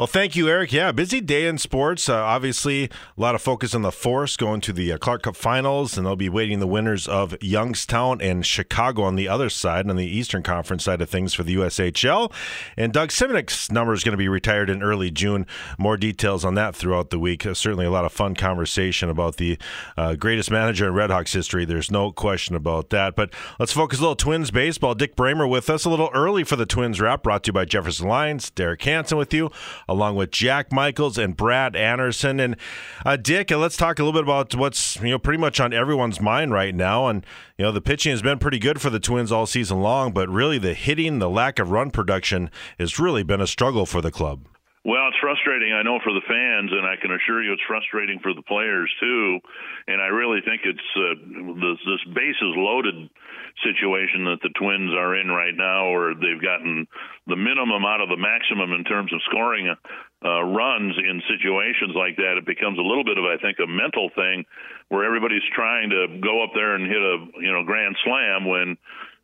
Well, thank you, Eric. Yeah, busy day in sports. Uh, obviously, a lot of focus on the Force going to the uh, Clark Cup Finals, and they'll be waiting the winners of Youngstown and Chicago on the other side, on the Eastern Conference side of things for the USHL. And Doug Simunic's number is going to be retired in early June. More details on that throughout the week. Uh, certainly, a lot of fun conversation about the uh, greatest manager in Redhawks history. There's no question about that. But let's focus a little Twins baseball. Dick Bremer with us a little early for the Twins wrap, brought to you by Jefferson Lines. Derek Hanson with you along with Jack Michaels and Brad Anderson. And uh, Dick, uh, let's talk a little bit about what's you know pretty much on everyone's mind right now. And you know the pitching has been pretty good for the Twins all season long, but really the hitting, the lack of run production, has really been a struggle for the club. Well, it's frustrating, I know, for the fans, and I can assure you it's frustrating for the players too. And I really think it's uh, this, this bases loaded situation that the Twins are in right now, or they've gotten the minimum out of the maximum in terms of scoring uh, runs in situations like that. It becomes a little bit of, I think, a mental thing where everybody's trying to go up there and hit a you know grand slam when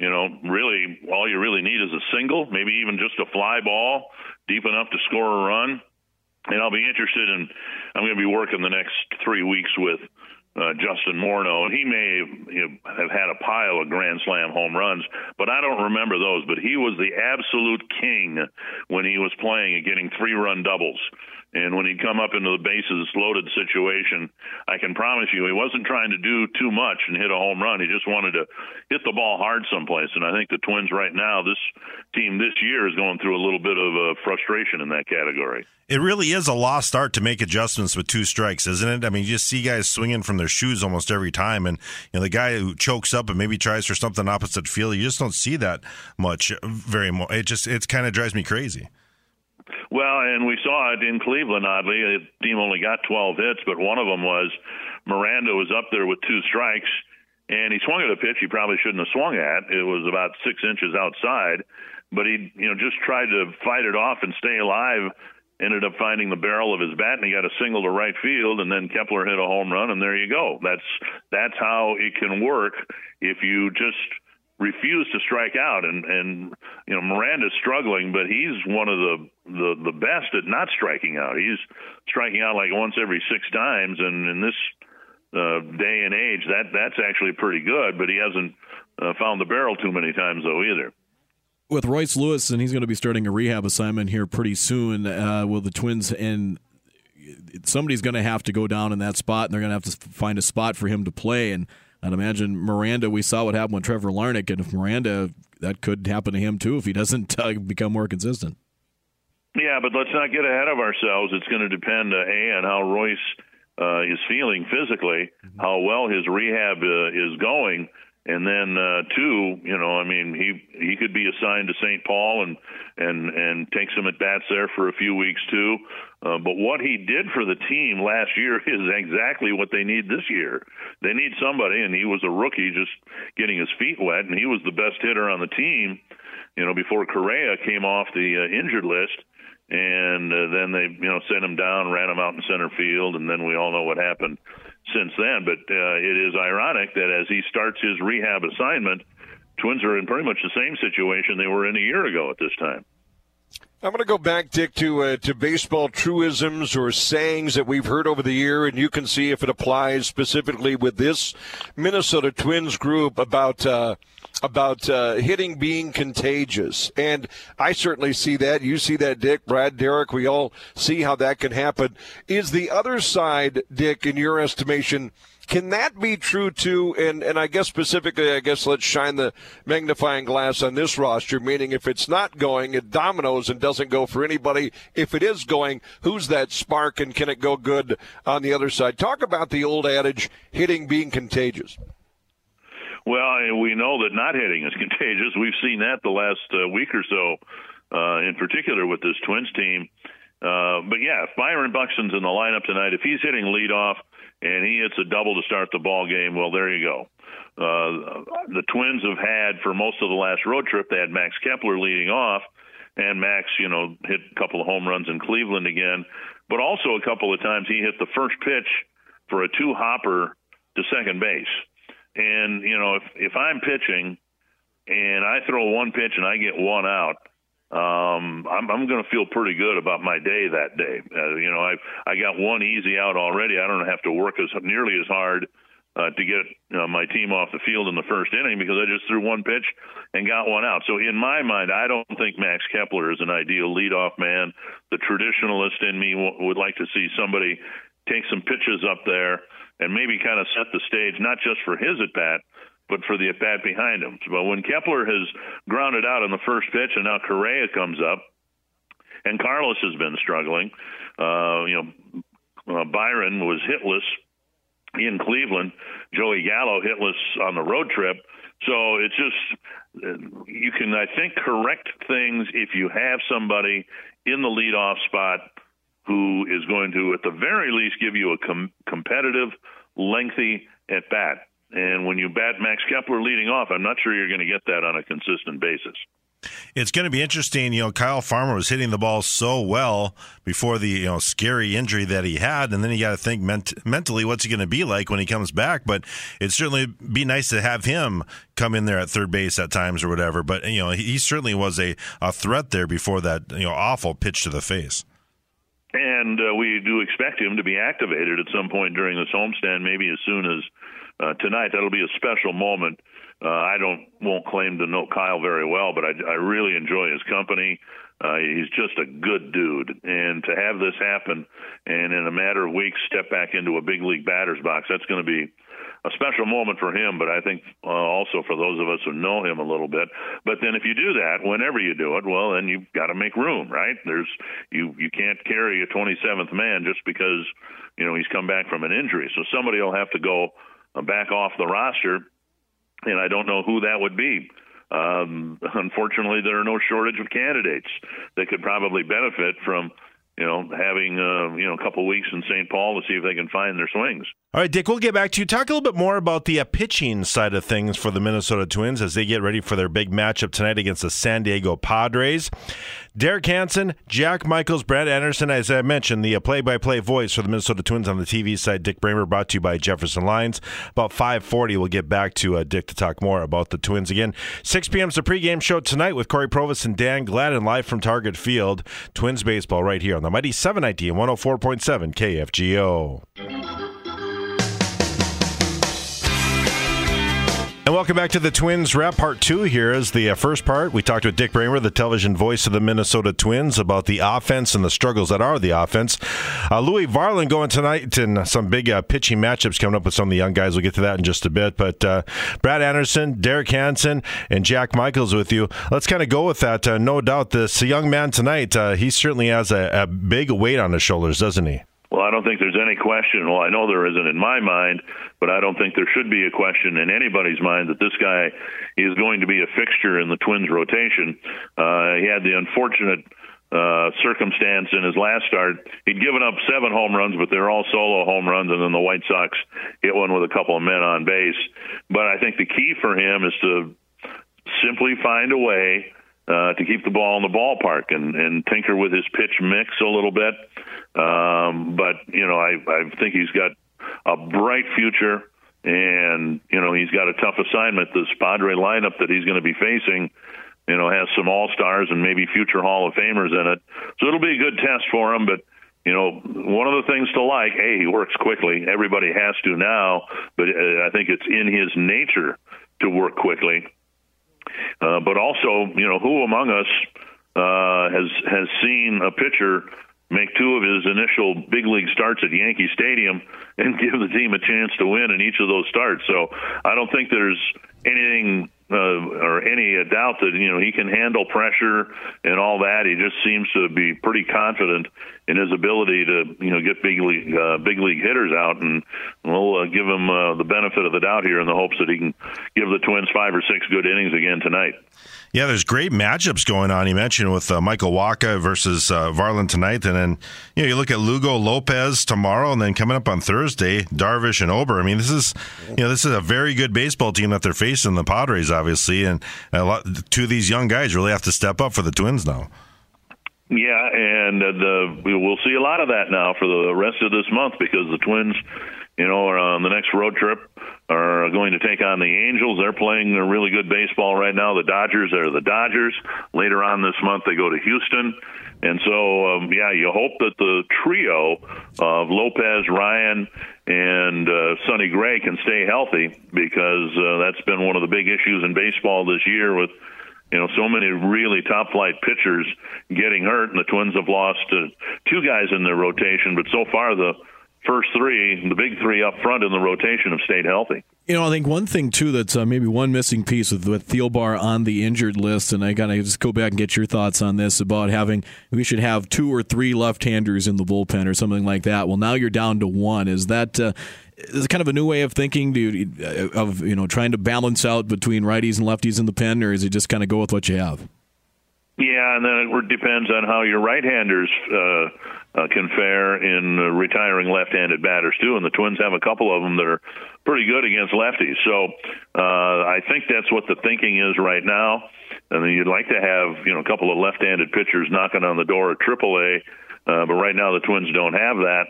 you know, really, all you really need is a single, maybe even just a fly ball deep enough to score a run. And I'll be interested in, I'm going to be working the next three weeks with uh, Justin Morneau, and he may have had a pile of Grand Slam home runs, but I don't remember those. But he was the absolute king when he was playing and getting three run doubles. And when he'd come up into the bases loaded situation, I can promise you he wasn't trying to do too much and hit a home run. He just wanted to hit the ball hard someplace. And I think the Twins right now, this team this year is going through a little bit of a frustration in that category. It really is a lost art to make adjustments with two strikes, isn't it? I mean, you just see guys swinging from their shoes almost every time, and you know the guy who chokes up and maybe tries for something opposite field, you just don't see that much very much. It just it kind of drives me crazy. Well, and we saw it in Cleveland. Oddly, the team only got 12 hits, but one of them was Miranda was up there with two strikes, and he swung at a pitch he probably shouldn't have swung at. It was about six inches outside, but he, you know, just tried to fight it off and stay alive. Ended up finding the barrel of his bat, and he got a single to right field, and then Kepler hit a home run, and there you go. That's that's how it can work if you just refuse to strike out. And and you know Miranda's struggling but he's one of the the the best at not striking out. He's striking out like once every six times. And in this uh, day and age that that's actually pretty good but he hasn't uh, found the barrel too many times though either. With Royce Lewis and he's going to be starting a rehab assignment here pretty soon uh, will the Twins and somebody's going to have to go down in that spot and they're going to have to find a spot for him to play. And I'd imagine Miranda, we saw what happened with Trevor Larnach, and if Miranda, that could happen to him too if he doesn't uh, become more consistent. Yeah, but let's not get ahead of ourselves. It's going to depend, uh, A, on how Royce uh, is feeling physically, mm-hmm. how well his rehab uh, is going. And then uh, two, you know, I mean, he he could be assigned to St. Paul and and and take some at bats there for a few weeks too. Uh, but what he did for the team last year is exactly what they need this year. They need somebody, and he was a rookie just getting his feet wet, and he was the best hitter on the team. You know, before Correa came off the uh, injured list, and uh, then they you know sent him down, ran him out in center field, and then we all know what happened since then. But uh, it is ironic that as he starts his rehab assignment, Twins are in pretty much the same situation they were in a year ago at this time. I'm going to go back, Dick, to uh, to baseball truisms or sayings that we've heard over the year, and you can see if it applies specifically with this Minnesota Twins group about uh, about uh, hitting being contagious. And I certainly see that. You see that, Dick, Brad, Derek. We all see how that can happen. Is the other side, Dick, in your estimation? Can that be true too? And and I guess specifically, I guess let's shine the magnifying glass on this roster. Meaning, if it's not going, it dominoes and doesn't go for anybody. If it is going, who's that spark and can it go good on the other side? Talk about the old adage, hitting being contagious. Well, we know that not hitting is contagious. We've seen that the last uh, week or so, uh, in particular with this Twins team. Uh, but yeah, if Byron Buxton's in the lineup tonight, if he's hitting leadoff and he hits a double to start the ball game, well, there you go. Uh, the Twins have had for most of the last road trip, they had Max Kepler leading off, and Max, you know, hit a couple of home runs in Cleveland again, but also a couple of times he hit the first pitch for a two hopper to second base. And you know, if if I'm pitching and I throw one pitch and I get one out, um, I'm, I'm going to feel pretty good about my day that day. Uh, you know, I I got one easy out already. I don't have to work as nearly as hard uh, to get know, my team off the field in the first inning because I just threw one pitch and got one out. So in my mind, I don't think Max Kepler is an ideal leadoff man. The traditionalist in me w- would like to see somebody take some pitches up there and maybe kind of set the stage, not just for his at bat, but for the at bat behind him. But when Kepler has grounded out on the first pitch, and now Correa comes up, and Carlos has been struggling. Uh, you know, uh, Byron was hitless in Cleveland. Joey Gallo hitless on the road trip. So it's just you can, I think, correct things if you have somebody in the leadoff spot who is going to, at the very least, give you a com- competitive, lengthy at bat. And when you bat Max Kepler leading off, I'm not sure you're going to get that on a consistent basis. It's going to be interesting. You know, Kyle Farmer was hitting the ball so well before the you know scary injury that he had, and then you got to think ment- mentally what's he going to be like when he comes back. But it'd certainly be nice to have him come in there at third base at times or whatever. But you know, he, he certainly was a, a threat there before that you know awful pitch to the face. And uh, we do expect him to be activated at some point during this homestand, maybe as soon as uh, tonight. That'll be a special moment. Uh, I don't won't claim to know Kyle very well, but I, I really enjoy his company. Uh, he's just a good dude, and to have this happen and in a matter of weeks step back into a big league batter's box, that's going to be a special moment for him, but I think uh, also for those of us who know him a little bit. But then if you do that, whenever you do it, well, then you've got to make room, right? There's you you can't carry a 27th man just because you know he's come back from an injury. So somebody will have to go uh, back off the roster, and I don't know who that would be. Um, unfortunately, there are no shortage of candidates that could probably benefit from you know, having uh, you know a couple weeks in St. Paul to see if they can find their swings. All right, Dick, we'll get back to you. Talk a little bit more about the uh, pitching side of things for the Minnesota Twins as they get ready for their big matchup tonight against the San Diego Padres. Derek Hanson, Jack Michaels, Brad Anderson, as I mentioned, the play by play voice for the Minnesota Twins on the TV side, Dick Bremer, brought to you by Jefferson Lines. About 540, we'll get back to uh, Dick to talk more about the Twins again. 6 p.m. is the pregame show tonight with Cory Provus and Dan Gladden live from Target Field. Twins baseball right here on the Mighty 790 and 104.7 KFGO. And welcome back to the Twins Wrap Part 2 here is the uh, first part. We talked with Dick Bremer, the television voice of the Minnesota Twins, about the offense and the struggles that are the offense. Uh, Louis Varland going tonight and some big uh, pitching matchups coming up with some of the young guys. We'll get to that in just a bit. But uh, Brad Anderson, Derek Hanson, and Jack Michaels with you. Let's kind of go with that. Uh, no doubt this young man tonight, uh, he certainly has a, a big weight on his shoulders, doesn't he? Well, I don't think there's any question. Well, I know there isn't in my mind, but I don't think there should be a question in anybody's mind that this guy is going to be a fixture in the Twins rotation. Uh, he had the unfortunate uh, circumstance in his last start. He'd given up seven home runs, but they're all solo home runs, and then the White Sox hit one with a couple of men on base. But I think the key for him is to simply find a way uh, to keep the ball in the ballpark and, and tinker with his pitch mix a little bit. Um, but you know, I, I think he's got a bright future, and you know, he's got a tough assignment. This Padre lineup that he's going to be facing, you know, has some all stars and maybe future Hall of Famers in it. So it'll be a good test for him. But you know, one of the things to like, hey, he works quickly. Everybody has to now, but uh, I think it's in his nature to work quickly. Uh, but also, you know, who among us uh, has has seen a pitcher make two of his initial big league starts at Yankee Stadium and give the team a chance to win in each of those starts. So I don't think there's anything uh, or any doubt that you know he can handle pressure and all that. He just seems to be pretty confident in his ability to you know get big league uh, big league hitters out, and we'll uh, give him uh, the benefit of the doubt here in the hopes that he can give the Twins five or six good innings again tonight. Yeah, there's great matchups going on. You mentioned with uh, Michael Wacha versus uh, Varland tonight, and then you know you look at Lugo Lopez tomorrow, and then coming up on Thursday, Darvish and Ober. I mean, this is you know this is a very good baseball team that they're facing, the Padres, obviously, and a lot two of these young guys really have to step up for the Twins now. Yeah, and uh, the we'll see a lot of that now for the rest of this month because the Twins you know, are on the next road trip are going to take on the Angels. They're playing a really good baseball right now. The Dodgers are the Dodgers. Later on this month, they go to Houston. And so, um, yeah, you hope that the trio of Lopez, Ryan, and uh, Sonny Gray can stay healthy because uh, that's been one of the big issues in baseball this year with you know so many really top flight pitchers getting hurt, and the Twins have lost uh, two guys in their rotation, but so far the first three, the big three up front in the rotation, have stayed healthy. You know, I think one thing too that's uh, maybe one missing piece with, with Thielbar on the injured list, and I gotta just go back and get your thoughts on this about having we should have two or three left-handers in the bullpen or something like that. Well, now you're down to one. Is that uh, is kind of a new way of thinking you, uh, of you know trying to balance out between righties and lefties in the pen, or is it just kind of go with what you have? Yeah, and then it depends on how your right-handers uh, uh, can fare in uh, retiring left-handed batters too. And the Twins have a couple of them that are pretty good against lefties. So uh, I think that's what the thinking is right now. And you'd like to have you know a couple of left-handed pitchers knocking on the door at AAA, uh, but right now the Twins don't have that.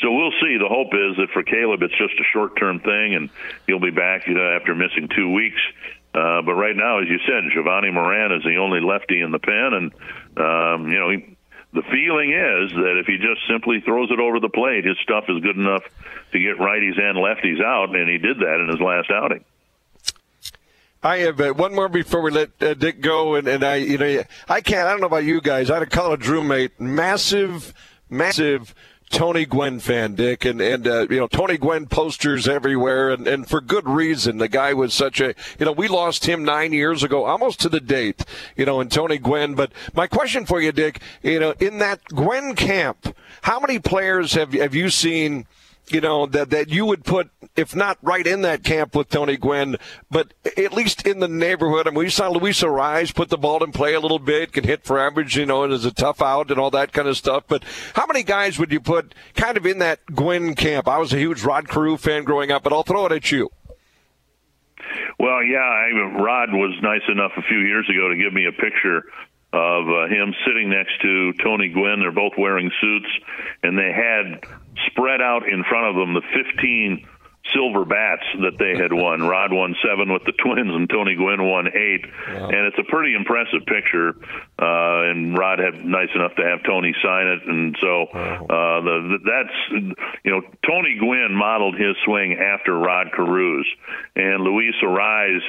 So we'll see. The hope is that for Caleb, it's just a short-term thing, and he'll be back uh, after missing two weeks. Uh, but right now, as you said, Jovani Moran is the only lefty in the pen, and um, you know he, the feeling is that if he just simply throws it over the plate, his stuff is good enough to get righties and lefties out, and he did that in his last outing. I have uh, one more before we let uh, Dick go, and, and I, you know, I can't. I don't know about you guys. I had a college roommate, massive, massive Tony Gwynn fan, Dick, and and uh, you know Tony Gwynn posters everywhere, and and for good reason. The guy was such a you know we lost him nine years ago, almost to the date, you know, and Tony Gwynn. But my question for you, Dick, you know, in that Gwynn camp, how many players have have you seen? You know, that, that you would put, if not right in that camp with Tony Gwynn, but at least in the neighborhood. I mean, we saw Luis Arraez put the ball in play a little bit, can hit for average, you know, and is a tough out and all that kind of stuff. But how many guys would you put kind of in that Gwynn camp? I was a huge Rod Carew fan growing up, but I'll throw it at you. Well, yeah, I, Rod was nice enough a few years ago to give me a picture of uh, him sitting next to Tony Gwynn. They're both wearing suits, and they had spread out in front of them the 15 silver bats that they had won. Rod won seven with the Twins, and Tony Gwynn won eight. Wow. And it's a pretty impressive picture. Uh, and Rod had nice enough to have Tony sign it, and so uh, the, the, that's you know Tony Gwynn modeled his swing after Rod Carew's, and Luis Arraez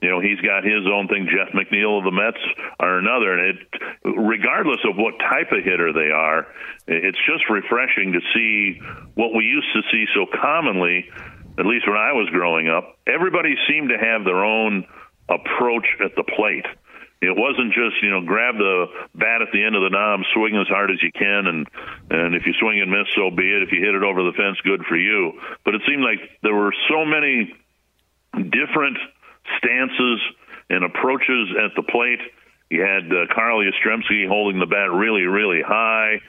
you know, he's got his own thing. Jeff McNeil of the Mets are another, and it, regardless of what type of hitter they are, it's just refreshing to see what we used to see so commonly. At least when I was growing up, everybody seemed to have their own approach at the plate. It wasn't just you know grab the bat at the end of the knob, swing as hard as you can, and and if you swing and miss, so be it. If you hit it over the fence, good for you. But it seemed like there were so many different stances and approaches at the plate. You had uh, Carl Yastrzemski holding the bat really, really high.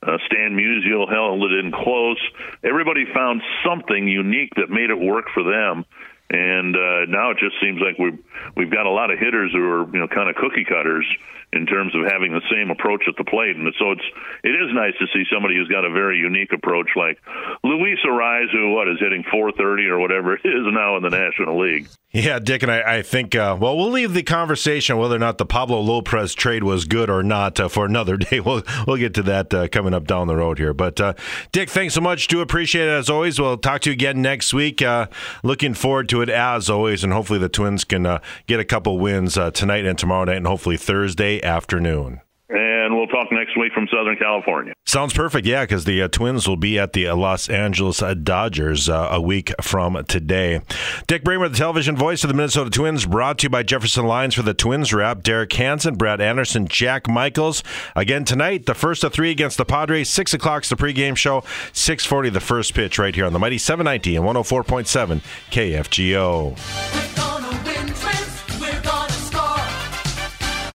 Uh, Stan Musial held it in close. Everybody found something unique that made it work for them. And uh, now it just seems like we've we've got a lot of hitters who are you know kind of cookie cutters in terms of having the same approach at the plate. And so it's it is nice to see somebody who's got a very unique approach like Luis Arraez, who what is hitting 430 or whatever it is now in the National League. Yeah, Dick, and I, I think, uh, well, we'll leave the conversation whether or not the Pablo Lopez trade was good or not uh, for another day. We'll we'll get to that uh, coming up down the road here. But, uh, Dick, thanks so much. Do appreciate it as always. We'll talk to you again next week. Uh, looking forward to it as always, and hopefully the Twins can uh, get a couple wins tonight and tomorrow night, and hopefully Thursday afternoon and we'll talk next week from Southern California. Sounds perfect. Yeah, because the uh, Twins will be at the uh, Los Angeles uh, Dodgers uh, a week from today. Dick Bremer, the television voice of the Minnesota Twins, brought to you by Jefferson Lines for the Twins wrap. Derek Hanson, Brad Anderson, Jack Michaels. Again tonight, the first of three against the Padres. Six o'clock's the pregame show. Six forty, the first pitch right here on the mighty seven ninety and one hundred four point seven KFGO.